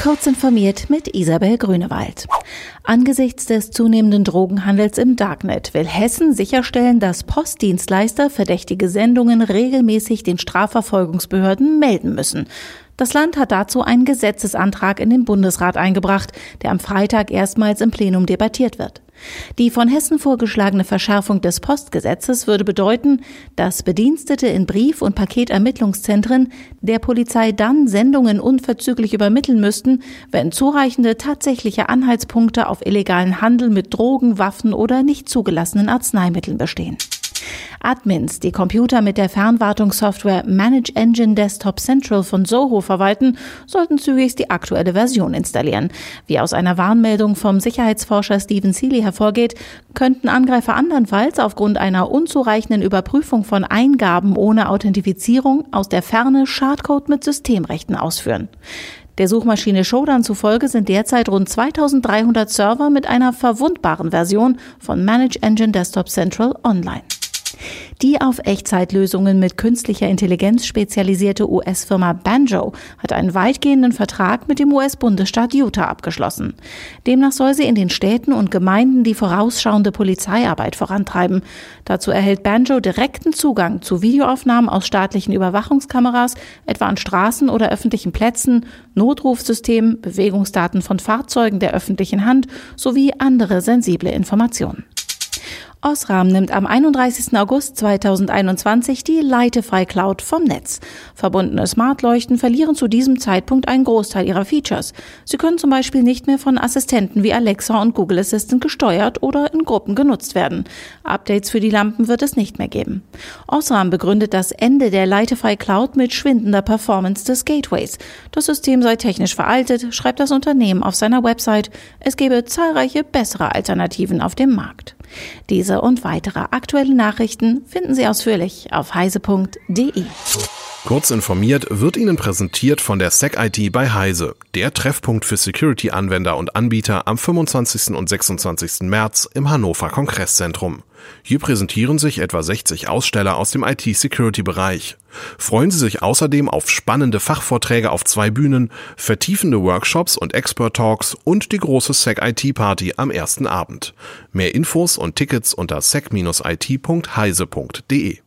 Kurz informiert mit Isabel Grünewald. Angesichts des zunehmenden Drogenhandels im Darknet will Hessen sicherstellen, dass Postdienstleister verdächtige Sendungen regelmäßig den Strafverfolgungsbehörden melden müssen. Das Land hat dazu einen Gesetzesantrag in den Bundesrat eingebracht, der am Freitag erstmals im Plenum debattiert wird. Die von Hessen vorgeschlagene Verschärfung des Postgesetzes würde bedeuten, dass Bedienstete in Brief- und Paketermittlungszentren der Polizei dann Sendungen unverzüglich übermitteln müssten, wenn zureichende tatsächliche Anhaltspunkte auf illegalen Handel mit Drogen, Waffen oder nicht zugelassenen Arzneimitteln bestehen. Admins, die Computer mit der Fernwartungssoftware Manage Engine Desktop Central von Soho verwalten, sollten zügigst die aktuelle Version installieren. Wie aus einer Warnmeldung vom Sicherheitsforscher Stephen Seeley hervorgeht, könnten Angreifer andernfalls aufgrund einer unzureichenden Überprüfung von Eingaben ohne Authentifizierung aus der Ferne Schadcode mit Systemrechten ausführen. Der Suchmaschine Shodan zufolge sind derzeit rund 2300 Server mit einer verwundbaren Version von Manage Engine Desktop Central online. Die auf Echtzeitlösungen mit künstlicher Intelligenz spezialisierte US-Firma Banjo hat einen weitgehenden Vertrag mit dem US-Bundesstaat Utah abgeschlossen. Demnach soll sie in den Städten und Gemeinden die vorausschauende Polizeiarbeit vorantreiben. Dazu erhält Banjo direkten Zugang zu Videoaufnahmen aus staatlichen Überwachungskameras, etwa an Straßen oder öffentlichen Plätzen, Notrufsystemen, Bewegungsdaten von Fahrzeugen der öffentlichen Hand sowie andere sensible Informationen. Osram nimmt am 31. August 2021 die Leitefrei Cloud vom Netz. Verbundene Smartleuchten verlieren zu diesem Zeitpunkt einen Großteil ihrer Features. Sie können zum Beispiel nicht mehr von Assistenten wie Alexa und Google Assistant gesteuert oder in Gruppen genutzt werden. Updates für die Lampen wird es nicht mehr geben. Osram begründet das Ende der Leitefrei Cloud mit schwindender Performance des Gateways. Das System sei technisch veraltet, schreibt das Unternehmen auf seiner Website. Es gebe zahlreiche bessere Alternativen auf dem Markt. Diese und weitere aktuelle Nachrichten finden Sie ausführlich auf heise.de. Kurz informiert wird Ihnen präsentiert von der SecIT bei Heise, der Treffpunkt für Security-Anwender und Anbieter am 25. und 26. März im Hannover Kongress-Zentrum. Hier präsentieren sich etwa 60 Aussteller aus dem IT-Security-Bereich. Freuen Sie sich außerdem auf spannende Fachvorträge auf zwei Bühnen, vertiefende Workshops und Expert-Talks und die große SecIT-Party am ersten Abend. Mehr Infos und Tickets unter sec-it.heise.de.